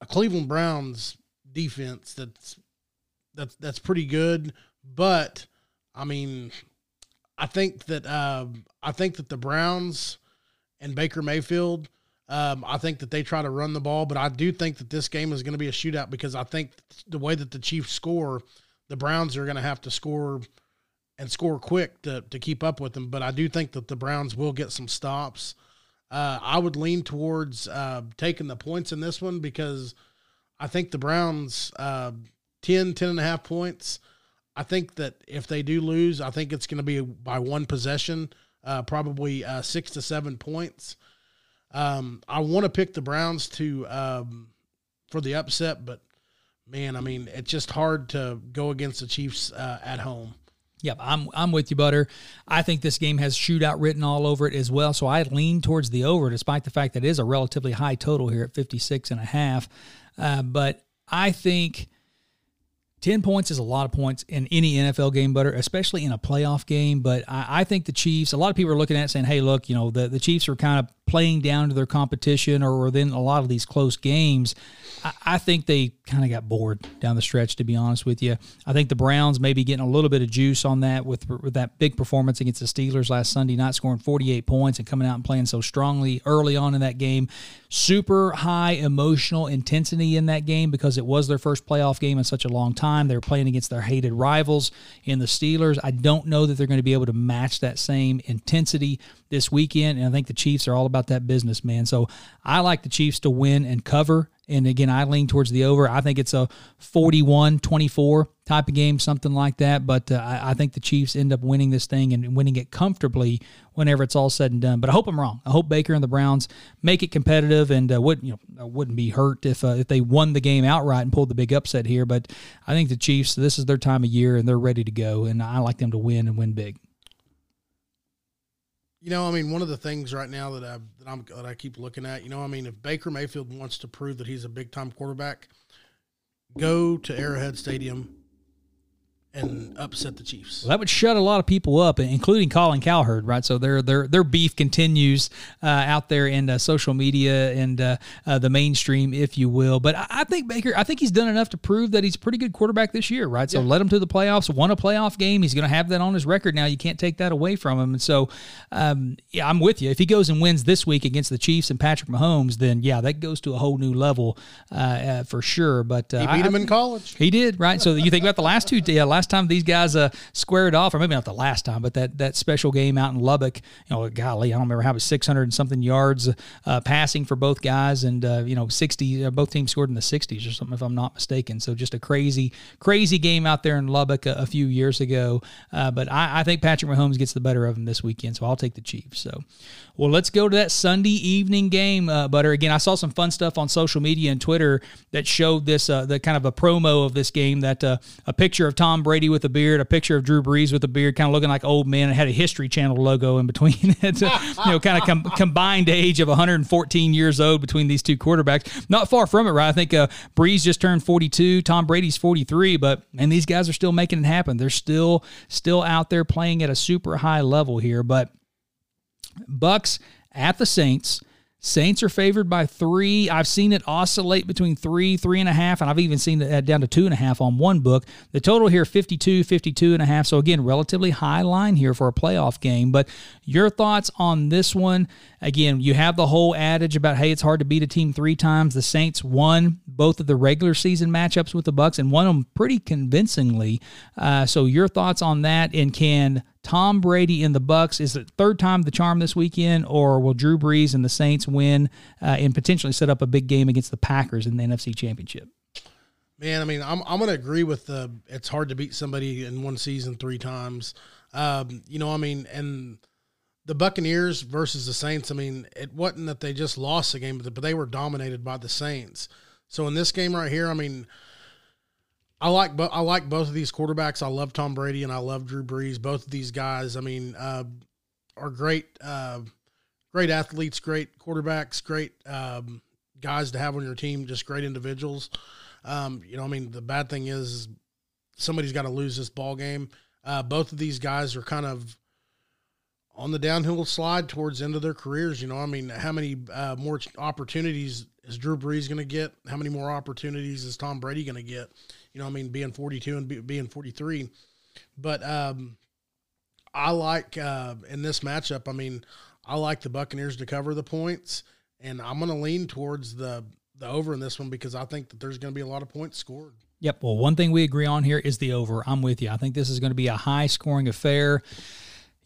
a Cleveland Browns defense that's that's that's pretty good. But I mean, I think that uh, I think that the Browns and Baker Mayfield. Um, I think that they try to run the ball, but I do think that this game is going to be a shootout because I think the way that the Chiefs score, the Browns are going to have to score and score quick to, to keep up with them. But I do think that the Browns will get some stops. Uh, I would lean towards uh, taking the points in this one because I think the Browns uh, 10, 10 and a half points. I think that if they do lose, I think it's going to be by one possession, uh, probably uh, six to seven points. Um, I want to pick the Browns to um, for the upset, but man, I mean, it's just hard to go against the Chiefs uh, at home. Yep, I'm I'm with you, Butter. I think this game has shootout written all over it as well. So I lean towards the over, despite the fact that it is a relatively high total here at 56 and a half. Uh, but I think 10 points is a lot of points in any NFL game, Butter, especially in a playoff game. But I, I think the Chiefs, a lot of people are looking at saying, hey, look, you know, the, the Chiefs are kind of playing down to their competition or within a lot of these close games. I, I think they kind of got bored down the stretch, to be honest with you. I think the Browns may be getting a little bit of juice on that with, with that big performance against the Steelers last Sunday night, scoring 48 points and coming out and playing so strongly early on in that game. Super high emotional intensity in that game because it was their first playoff game in such a long time. They were playing against their hated rivals in the Steelers. I don't know that they're going to be able to match that same intensity this weekend. And I think the Chiefs are all about that business, man. So I like the Chiefs to win and cover. And again, I lean towards the over. I think it's a 41 24 type of game, something like that. But uh, I, I, think the Chiefs end up winning this thing and winning it comfortably whenever it's all said and done. But I hope I'm wrong. I hope Baker and the Browns make it competitive and uh, would you know wouldn't be hurt if uh, if they won the game outright and pulled the big upset here. But I think the Chiefs, this is their time of year and they're ready to go, and I like them to win and win big. You know, I mean, one of the things right now that I that I'm that I keep looking at, you know, I mean, if Baker Mayfield wants to prove that he's a big time quarterback, go to Arrowhead Stadium and upset the Chiefs. Well, that would shut a lot of people up, including Colin Cowherd, right? So their their their beef continues uh, out there in uh, social media and uh, uh the mainstream, if you will. But I, I, think Baker, I think he's done enough to prove that he's a pretty good quarterback this year, right? So yeah. let him to the playoffs, won a playoff game. He's going to have that on his record now. You can't take that away from him. And so, um, yeah, I'm with you. If he goes and wins this week against the Chiefs and Patrick Mahomes, then yeah, that goes to a whole new level uh, uh, for sure. But he beat I, him in college. He did, right? So you think about the last two, yeah, last last time these guys uh, squared off, or maybe not the last time, but that that special game out in Lubbock, you know, golly, I don't remember how it was 600 and something yards uh, passing for both guys, and uh, you know, 60, uh, both teams scored in the 60s or something, if I'm not mistaken. So just a crazy, crazy game out there in Lubbock a, a few years ago. Uh, but I, I think Patrick Mahomes gets the better of him this weekend, so I'll take the Chiefs. So, well, let's go to that Sunday evening game, uh, Butter. Again, I saw some fun stuff on social media and Twitter that showed this, the kind of a promo of this game. That a picture of Tom Brady with a beard, a picture of Drew Brees with a beard, kind of looking like old men. It had a History Channel logo in between it. you know, kind of com- combined age of 114 years old between these two quarterbacks. Not far from it, right? I think uh, Brees just turned 42, Tom Brady's 43, but and these guys are still making it happen. They're still still out there playing at a super high level here, but Bucks at the Saints. Saints are favored by three. I've seen it oscillate between three, three and a half, and I've even seen it down to two and a half on one book. The total here, 52, 52 and a half. So again, relatively high line here for a playoff game. But your thoughts on this one? Again, you have the whole adage about, hey, it's hard to beat a team three times. The Saints won both of the regular season matchups with the Bucks and won them pretty convincingly. Uh, so your thoughts on that, and can Tom Brady and the Bucks is it third time the charm this weekend, or will Drew Brees and the Saints win uh, and potentially set up a big game against the Packers in the NFC Championship? Man, I mean, I'm I'm to agree with the. It's hard to beat somebody in one season three times. Um, you know, I mean, and the Buccaneers versus the Saints, I mean, it wasn't that they just lost the game, but they were dominated by the Saints. So in this game right here, I mean, I like I like both of these quarterbacks. I love Tom Brady and I love Drew Brees. Both of these guys, I mean, uh, are great, uh, great athletes, great quarterbacks, great um, guys to have on your team. Just great individuals. Um, you know, I mean, the bad thing is somebody's got to lose this ball game. Uh, both of these guys are kind of on the downhill slide towards the end of their careers. You know, I mean, how many uh, more opportunities is Drew Brees going to get? How many more opportunities is Tom Brady going to get? You know, I mean, being 42 and be, being 43. But um, I like uh, in this matchup, I mean, I like the Buccaneers to cover the points, and I'm going to lean towards the the over in this one because I think that there's going to be a lot of points scored. Yep. Well, one thing we agree on here is the over. I'm with you. I think this is going to be a high scoring affair.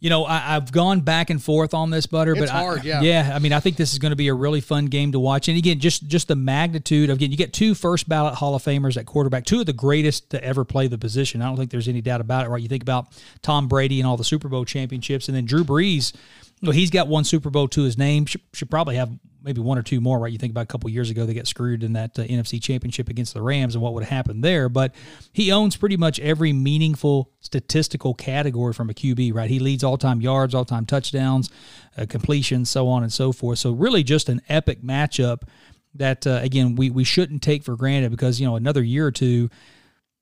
You know, I, have gone back and forth on this, Butter, it's but hard, I, yeah, yeah. I mean, I think this is going to be a really fun game to watch. And again, just just the magnitude of again, you get two first ballot Hall of Famers at quarterback, two of the greatest to ever play the position. I don't think there's any doubt about it, right? You think about Tom Brady and all the Super Bowl championships, and then Drew Brees. Know, he's got one Super Bowl to his name. Should, should probably have maybe one or two more, right? You think about a couple years ago, they got screwed in that uh, NFC championship against the Rams and what would have happened there. But he owns pretty much every meaningful statistical category from a QB, right? He leads all time yards, all time touchdowns, uh, completions, so on and so forth. So, really, just an epic matchup that, uh, again, we, we shouldn't take for granted because, you know, another year or two,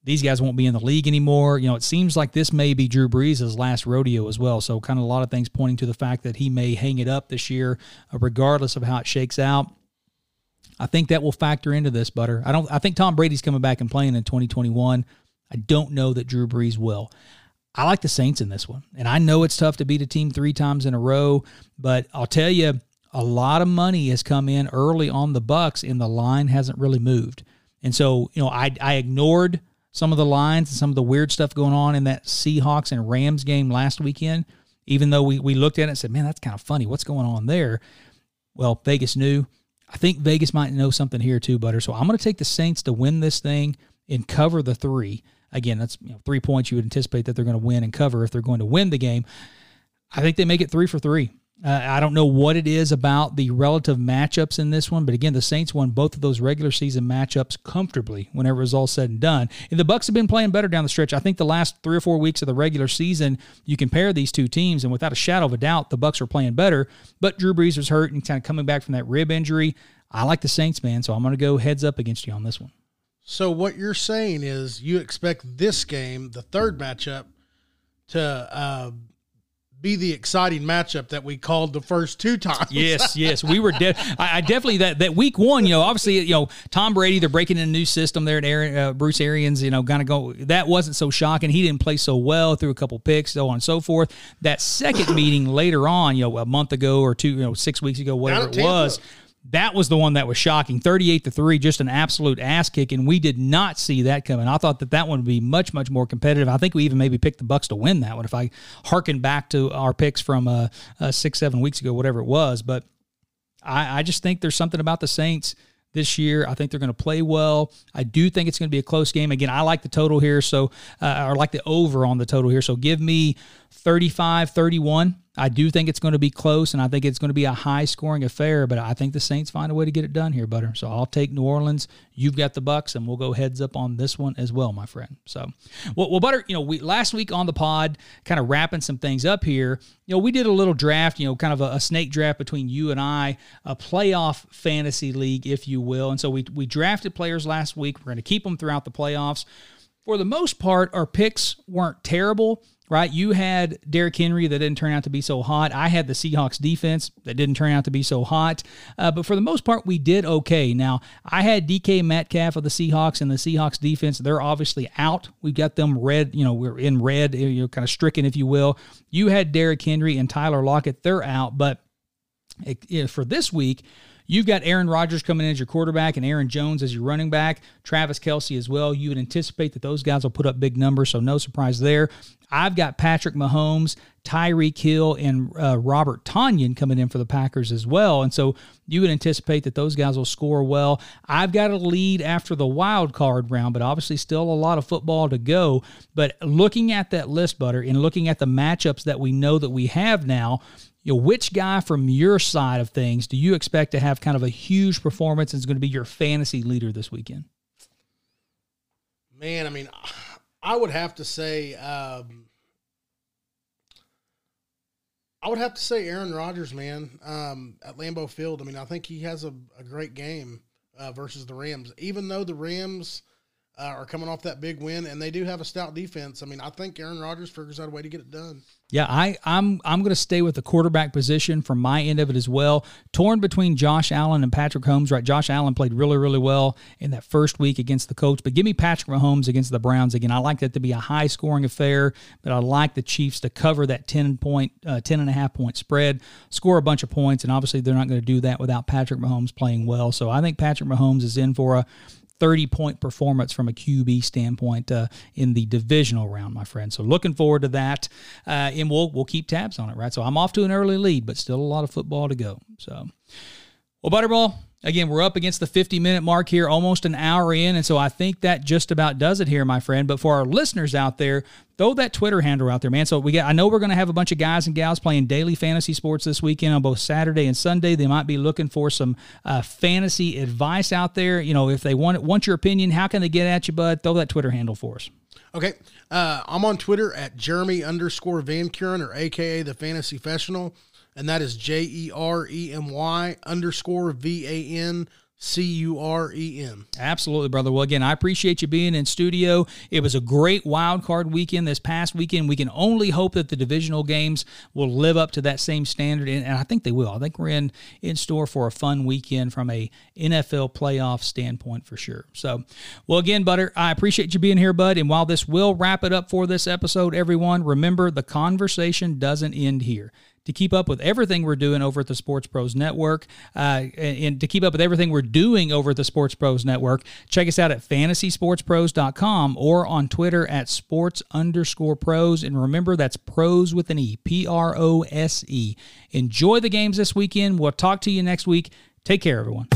these guys won't be in the league anymore. You know, it seems like this may be Drew Brees' last rodeo as well. So, kind of a lot of things pointing to the fact that he may hang it up this year, uh, regardless of how it shakes out. I think that will factor into this, Butter. I don't. I think Tom Brady's coming back and playing in 2021. I don't know that Drew Brees will. I like the Saints in this one, and I know it's tough to beat a team three times in a row, but I'll tell you, a lot of money has come in early on the Bucks, and the line hasn't really moved. And so, you know, I I ignored some of the lines and some of the weird stuff going on in that Seahawks and Rams game last weekend, even though we, we looked at it and said, man, that's kind of funny. What's going on there? Well, Vegas knew. I think Vegas might know something here too, Butter. So I'm going to take the Saints to win this thing and cover the three. Again, that's you know, three points you would anticipate that they're going to win and cover if they're going to win the game. I think they make it three for three. Uh, I don't know what it is about the relative matchups in this one, but again, the Saints won both of those regular season matchups comfortably whenever it was all said and done. And the Bucks have been playing better down the stretch. I think the last three or four weeks of the regular season, you compare these two teams, and without a shadow of a doubt, the Bucks are playing better. But Drew Brees was hurt and kind of coming back from that rib injury. I like the Saints, man, so I'm going to go heads up against you on this one. So what you're saying is you expect this game, the third matchup, to uh, be the exciting matchup that we called the first two times. yes, yes, we were. De- I, I, definitely that that week one. You know, obviously, you know, Tom Brady. They're breaking in a new system there at Aaron, uh, Bruce Arians. You know, kind of go. That wasn't so shocking. He didn't play so well. Threw a couple picks, so on and so forth. That second meeting later on, you know, a month ago or two, you know, six weeks ago, whatever it was that was the one that was shocking 38 to 3 just an absolute ass kick and we did not see that coming i thought that that one would be much much more competitive i think we even maybe picked the bucks to win that one if i harken back to our picks from uh, uh, six seven weeks ago whatever it was but I, I just think there's something about the saints this year. I think they're going to play well. I do think it's going to be a close game. Again, I like the total here, so uh, or like the over on the total here. So give me 35 31. I do think it's going to be close, and I think it's going to be a high scoring affair. But I think the Saints find a way to get it done here, Butter. So I'll take New Orleans. You've got the Bucks, and we'll go heads up on this one as well, my friend. So, well, well Butter, you know, we last week on the pod, kind of wrapping some things up here. You know, we did a little draft, you know, kind of a, a snake draft between you and I, a playoff fantasy league, if you will. And so we we drafted players last week. We're going to keep them throughout the playoffs. For the most part, our picks weren't terrible right? You had Derrick Henry that didn't turn out to be so hot. I had the Seahawks defense that didn't turn out to be so hot. Uh, but for the most part, we did okay. Now, I had DK Metcalf of the Seahawks and the Seahawks defense. They're obviously out. We've got them red, you know, we're in red, you know, kind of stricken, if you will. You had Derrick Henry and Tyler Lockett. They're out. But it, for this week, You've got Aaron Rodgers coming in as your quarterback and Aaron Jones as your running back, Travis Kelce as well. You would anticipate that those guys will put up big numbers, so no surprise there. I've got Patrick Mahomes, Tyreek Hill, and uh, Robert Tonyan coming in for the Packers as well. And so you would anticipate that those guys will score well. I've got a lead after the wild card round, but obviously still a lot of football to go. But looking at that list, Butter, and looking at the matchups that we know that we have now, you know, which guy from your side of things do you expect to have kind of a huge performance and is going to be your fantasy leader this weekend? Man, I mean, I would have to say, um, I would have to say Aaron Rodgers, man, um, at Lambeau Field. I mean, I think he has a, a great game uh, versus the Rams, even though the Rams – uh, are coming off that big win, and they do have a stout defense. I mean, I think Aaron Rodgers figures out a way to get it done. Yeah, I, I'm I'm going to stay with the quarterback position from my end of it as well. Torn between Josh Allen and Patrick Mahomes. Right, Josh Allen played really really well in that first week against the Colts, but give me Patrick Mahomes against the Browns again. I like that to be a high scoring affair, but I like the Chiefs to cover that 10 point uh, 10 and a half point spread, score a bunch of points, and obviously they're not going to do that without Patrick Mahomes playing well. So I think Patrick Mahomes is in for a 30 point performance from a QB standpoint uh, in the divisional round, my friend. So looking forward to that. Uh, and we'll, we'll keep tabs on it, right? So I'm off to an early lead, but still a lot of football to go. So, well, Butterball, Again, we're up against the 50 minute mark here, almost an hour in. And so I think that just about does it here, my friend. But for our listeners out there, throw that Twitter handle out there, man. So we get, I know we're going to have a bunch of guys and gals playing daily fantasy sports this weekend on both Saturday and Sunday. They might be looking for some uh, fantasy advice out there. You know, if they want want your opinion, how can they get at you, bud? Throw that Twitter handle for us. Okay. Uh, I'm on Twitter at Jeremy underscore Van Kuren or AKA the Fantasy Professional and that is J E R E M Y underscore V A N C U R E M. Absolutely, brother. Well, again, I appreciate you being in studio. It was a great wild card weekend this past weekend. We can only hope that the divisional games will live up to that same standard, and, I think they will. I think we're in in store for a fun weekend from a NFL playoff standpoint for sure. So, well, again, Butter, I appreciate you being here, bud. And while this will wrap it up for this episode, everyone, remember the conversation doesn't end here to keep up with everything we're doing over at the Sports Pros Network, uh, and to keep up with everything we're doing over at the Sports Pros Network, check us out at fantasysportspros.com or on Twitter at sports underscore pros. And remember, that's pros with an E, P R O S E. Enjoy the games this weekend. We'll talk to you next week. Take care, everyone.